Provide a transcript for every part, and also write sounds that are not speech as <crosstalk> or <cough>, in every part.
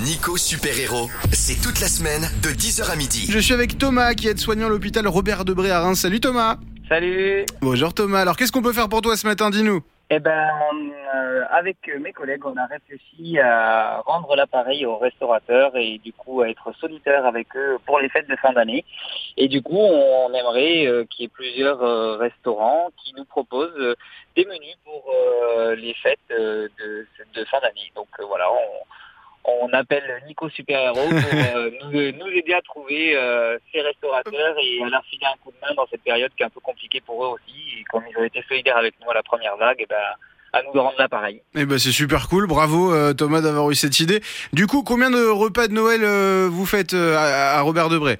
Nico Super Héros, c'est toute la semaine de 10h à midi. Je suis avec Thomas qui est soignant à l'hôpital Robert Debré à Reims. Salut Thomas. Salut Bonjour Thomas. Alors qu'est-ce qu'on peut faire pour toi ce matin Dis-nous? Eh ben, euh, avec mes collègues, on a réfléchi à rendre l'appareil aux restaurateurs et du coup à être solidaires avec eux pour les fêtes de fin d'année. Et du coup, on aimerait euh, qu'il y ait plusieurs euh, restaurants qui nous proposent euh, des menus pour euh, les fêtes euh, de, de fin d'année. Donc euh, voilà, on, on appelle Nico Super Héros pour <laughs> euh, nous, nous aider à trouver euh, ces restaurateurs et à leur filer un coup de main dans cette période qui est un peu compliquée pour eux aussi. Et comme ils ont été solidaires avec nous à la première vague, et ben à nous de rendre l'appareil. Eh ben c'est super cool. Bravo euh, Thomas d'avoir eu cette idée. Du coup, combien de repas de Noël vous faites à, à Robert Debré?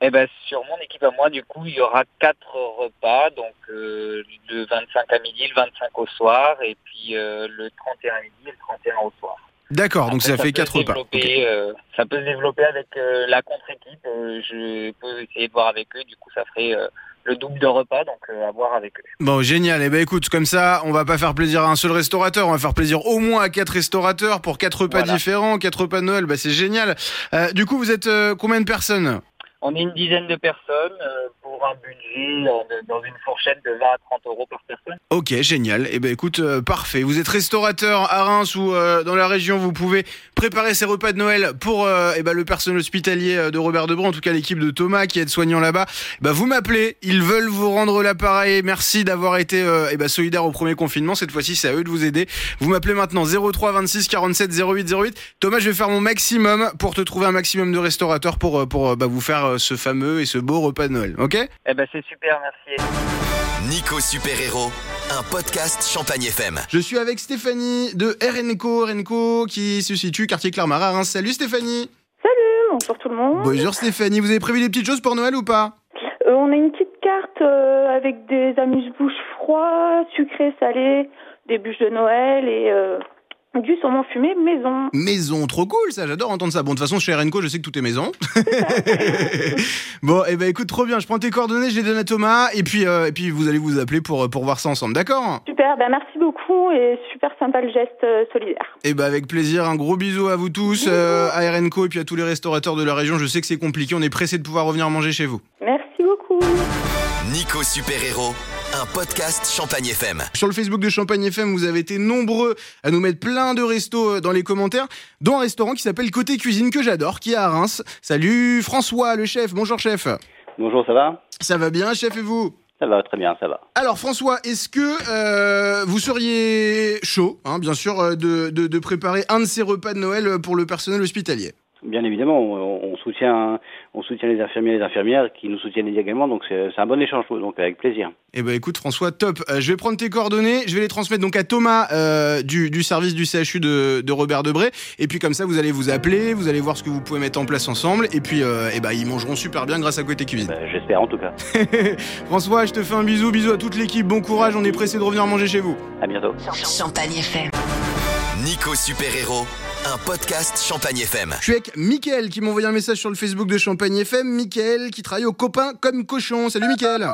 Eh ben, sur mon équipe à moi, du coup, il y aura quatre repas, donc euh, le 25 à midi, le 25 au soir, et puis euh, le 31 à midi et le 31 au soir. D'accord, donc ça, fait quatre repas. développer, euh, ça peut se développer avec euh, la contre-équipe. euh, je peux essayer de voir avec eux, du coup, ça ferait euh, le double de repas, donc euh, à voir avec eux. Bon, génial. Eh ben écoute, comme ça, on va pas faire plaisir à un seul restaurateur, on va faire plaisir au moins à quatre restaurateurs pour quatre repas Voilà. différents, quatre repas de Noël. Bah c'est génial. Euh, du coup, vous êtes euh, combien de personnes? On est une dizaine de personnes euh, un budget euh, de- dans une fourchette de 20 à 30 euros par personne. Ok, génial. Eh ben écoute, euh, parfait. Vous êtes restaurateur à Reims ou euh, dans la région, vous pouvez préparer ces repas de Noël pour eh ben, le personnel hospitalier de Robert Debré, en tout cas l'équipe de Thomas qui est soignant là-bas. Bah vous m'appelez, ils veulent vous rendre l'appareil. Merci d'avoir été eh ben, solidaire au premier confinement. Cette fois-ci, c'est à eux de vous aider. Vous m'appelez maintenant 03 26 47 08 08. Thomas, je vais faire mon maximum pour te trouver un maximum de restaurateurs pour pour bah, vous faire ce fameux et ce beau repas de Noël. Ok? Eh ben, c'est super, merci. Nico Super Héros, un podcast Champagne FM. Je suis avec Stéphanie de RNCO, RNCO qui se situe quartier Clermarais à Reims. Salut Stéphanie Bonjour tout le monde. Bonjour Stéphanie, vous avez prévu des petites choses pour Noël ou pas? Euh, on a une petite carte euh, avec des amuse-bouches froids, sucrés, salés, des bûches de Noël et euh, du saumon fumé maison. Maison, trop cool ça, j'adore entendre ça. Bon, de toute façon, chez RNCO, je sais que tout est maison. <laughs> bon, et eh ben écoute, trop bien, je prends tes coordonnées, je les donne à Thomas, et puis, euh, et puis vous allez vous appeler pour, pour voir ça ensemble, d'accord? Super, ben merci beaucoup et super sympa le geste euh, solidaire. Et ben avec plaisir, un gros bisou à vous tous, euh, à RNCO et puis à tous les restaurateurs de la région. Je sais que c'est compliqué, on est pressé de pouvoir revenir manger chez vous. Merci beaucoup. Nico Super Héros, un podcast Champagne FM. Sur le Facebook de Champagne FM, vous avez été nombreux à nous mettre plein de restos euh, dans les commentaires, dont un restaurant qui s'appelle Côté Cuisine que j'adore, qui est à Reims. Salut François, le chef. Bonjour chef. Bonjour, ça va? Ça va bien, chef, et vous? Ça va, très bien, ça va. Alors François, est-ce que euh, vous seriez chaud, hein, bien sûr, euh, de, de, de préparer un de ces repas de Noël pour le personnel hospitalier? Bien évidemment, on, on soutient, on soutient les infirmiers et les infirmières qui nous soutiennent également, donc c'est un bon échange, donc avec plaisir. Eh ben écoute François, top. Euh, je vais prendre tes coordonnées, je vais les transmettre donc à Thomas euh, du, du service du CHU de, de Robert Debré. Et puis comme ça, vous allez vous appeler, vous allez voir ce que vous pouvez mettre en place ensemble. Et puis euh, eh ben, ils mangeront super bien grâce à Côté Cuisine. Ben, J'espère en tout cas. <laughs> François, je te fais un bisou, bisous à toute l'équipe, bon courage, on est pressé de revenir manger chez vous. À bientôt. Champagne FM. Nico Super Héros, un podcast Champagne FM. Je suis avec Mickaël qui m'a envoyé un message sur le Facebook de Champagne FM. Mickaël qui travaille au copain comme cochon. Salut Mickaël.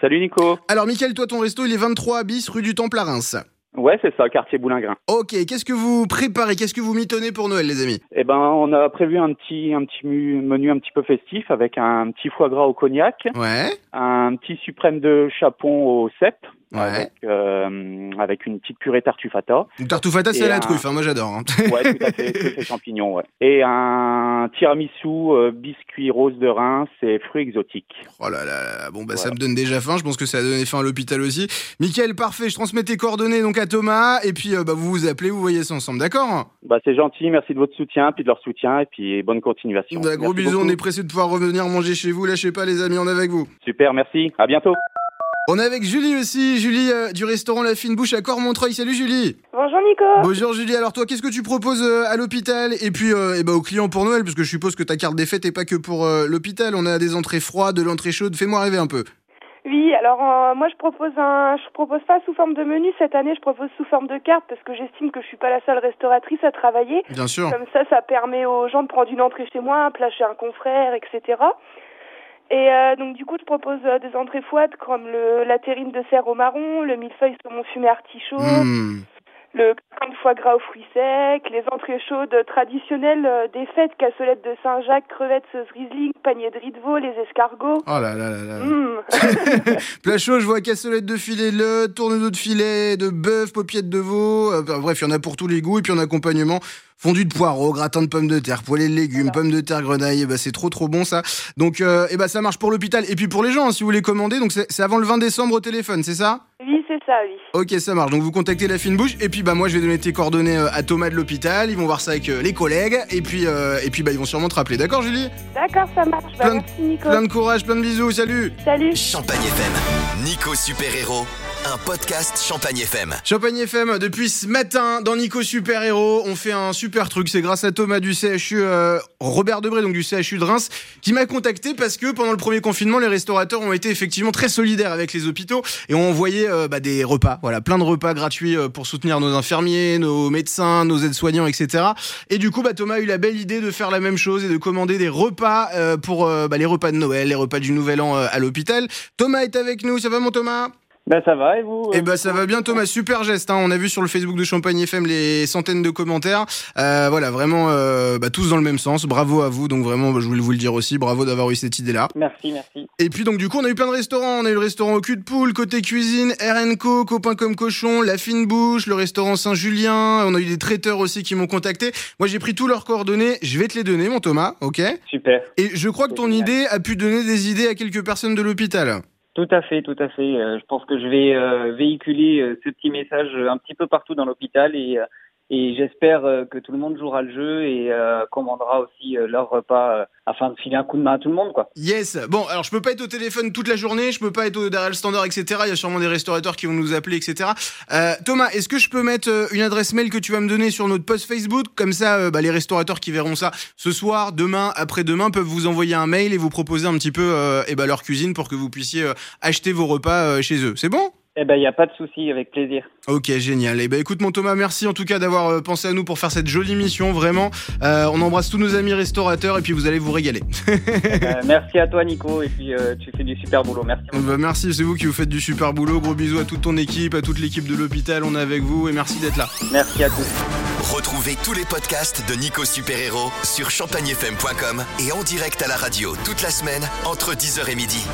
Salut Nico. Alors Mickaël, toi ton resto il est 23 bis rue du Temple à Reims. Ouais, c'est ça, quartier Boulingrin. Ok, qu'est-ce que vous préparez Qu'est-ce que vous mitonnez pour Noël les amis? Eh ben, on a prévu un petit, un petit mu- menu un petit peu festif avec un petit foie gras au cognac, Ouais, un petit suprême de chapon au cèpe, ouais. avec, euh, avec une petite purée tartufata. Une tartoufata c'est la un- truffe, hein, moi j'adore. hein. Ouais, tout à fait, <laughs> truffe et champignons, ouais. Et un tiramisu euh, biscuit rose de Reims et fruits exotiques. Oh là là bon bah ça me donne déjà faim, je pense que ça a donné faim à l'hôpital aussi. Mickaël, parfait, je transmets tes coordonnées donc à Thomas et puis euh, bah, vous vous appelez, vous voyez ça ensemble, d'accord? Bah, c'est gentil, merci de votre soutien, puis de leur soutien, et puis bonne continuation. Bah, Gros bisous, on est pressé de pouvoir revenir manger chez vous, lâchez pas les amis, on est avec vous. Super, merci, à bientôt. On est avec Julie aussi, Julie euh, du restaurant La Fine Bouche à Cormontreuil. Salut Julie. Bonjour Nico. Bonjour Julie. Alors toi, qu'est-ce que tu proposes euh, à l'hôpital et puis euh, eh ben, aux clients pour Noël? Parce que je suppose que ta carte des fêtes est pas que pour euh, l'hôpital. On a des entrées froides, de l'entrée chaude. Fais-moi rêver un peu. Oui, alors moi je propose un, je propose pas sous forme de menu cette année, je propose sous forme de carte parce que j'estime que je suis pas la seule restauratrice à travailler. Bien sûr. Comme ça, ça permet aux gens de prendre une entrée chez moi, un plat chez un confrère, etc. Et euh, donc du coup, je propose euh, des entrées froides comme le, la terrine de cerf au marron, le millefeuille saumon fumé artichaut, Hmm. Le pain de foie gras aux fruits secs, les entrées chaudes traditionnelles euh, des fêtes, cassolettes de Saint-Jacques, crevettes Riesling, panier de riz de veau, les escargots. Oh là là là là. Mmh. <laughs> Plat chaud, je vois cassolette de filet de lait, tourneau de filet, de bœuf, paupiètes de veau. euh, bref, il y en a pour tous les goûts. Et puis en accompagnement, fondu de poireaux, gratin de pommes de terre, poêlée de légumes, Voilà. pommes de terre, grenaille. Ben, c'est trop trop bon ça. Donc, euh, eh ben, ça marche pour l'hôpital. Et puis pour les gens, hein, si vous voulez commander, donc c'est c'est avant le 20 décembre au téléphone, c'est ça? Oui, c'est ça, oui. Ok, ça marche. Donc vous contactez la fine bouche. Et puis bah moi, je vais donner tes coordonnées euh, à Thomas de l'hôpital. Ils vont voir ça avec euh, les collègues. Et puis euh, et puis bah ils vont sûrement te rappeler. D'accord, Julie? D'accord, ça marche. Bah, Plein de- merci, Nico. Plein de courage, plein de bisous. Salut. Salut. Champagne FM. Nico Super Héros, un podcast Champagne FM. Champagne FM, depuis ce matin, dans Nico Super Héros, on fait un super truc. C'est grâce à Thomas du CHU, euh, Robert Debré, donc du CHU de Reims, qui m'a contacté parce que pendant le premier confinement, les restaurateurs ont été effectivement très solidaires avec les hôpitaux et ont envoyé euh, bah, des repas, voilà, plein de repas gratuits euh, pour soutenir nos infirmiers, nos médecins, nos aides-soignants, etc. Et du coup, bah, Thomas a eu la belle idée de faire la même chose et de commander des repas pour bah, les repas de Noël, les repas du Nouvel An à l'hôpital. Thomas est avec nous, ça va mon Thomas? Ben ça va et vous eh euh, ben ça va bien Thomas, super geste. Hein. On a vu sur le Facebook de Champagne FM les centaines de commentaires. Euh, voilà, vraiment euh, bah, tous dans le même sens. Bravo à vous. Donc vraiment, bah, je voulais vous le dire aussi. Bravo d'avoir eu cette idée-là. Merci, merci. Et puis donc du coup, on a eu plein de restaurants. On a eu le restaurant au cul de poule, côté cuisine, RNCO, copain comme cochon, La Fine Bouche, le restaurant Saint-Julien. On a eu des traiteurs aussi qui m'ont contacté. Moi, j'ai pris tous leurs coordonnées. Je vais te les donner, mon Thomas. Ok? Super. Et je crois que ton idée a pu donner des idées à quelques personnes de l'hôpital. Tout à fait, tout à fait. Euh, je pense que je vais euh, véhiculer euh, ce petit message un petit peu partout dans l'hôpital et, et j'espère euh, que tout le monde jouera le jeu et euh, commandera aussi euh, leur repas euh, afin de filer un coup de main à tout le monde, quoi. Yes. Bon, alors je peux pas être au téléphone toute la journée, je peux pas être au- derrière le standard, etc. Il y a sûrement des restaurateurs qui vont nous appeler, etc. Thomas, est-ce que je peux mettre une adresse mail que tu vas me donner sur notre post Facebook? Comme ça, bah, les restaurateurs qui verront ça ce soir, demain, après-demain, peuvent vous envoyer un mail et vous proposer un petit peu euh, eh ben, leur cuisine pour que vous puissiez acheter vos repas chez eux. C'est bon? Eh ben, il n'y a pas de souci, avec plaisir. Ok, génial. Et ben écoute mon Thomas, merci en tout cas d'avoir euh, pensé à nous pour faire cette jolie mission, vraiment. Euh, on embrasse tous nos amis restaurateurs et puis vous allez vous régaler. Euh, <laughs> merci à toi, Nico, et puis euh, tu fais du super boulot. Merci. beaucoup. Bah, merci, c'est vous qui vous faites du super boulot. Gros bisous à toute ton équipe, à toute l'équipe de l'hôpital. On est avec vous et merci d'être là. Merci à tous. Retrouvez tous les podcasts de Nico Super Héros sur champagnefm.com et en direct à la radio toute la semaine entre 10h et midi.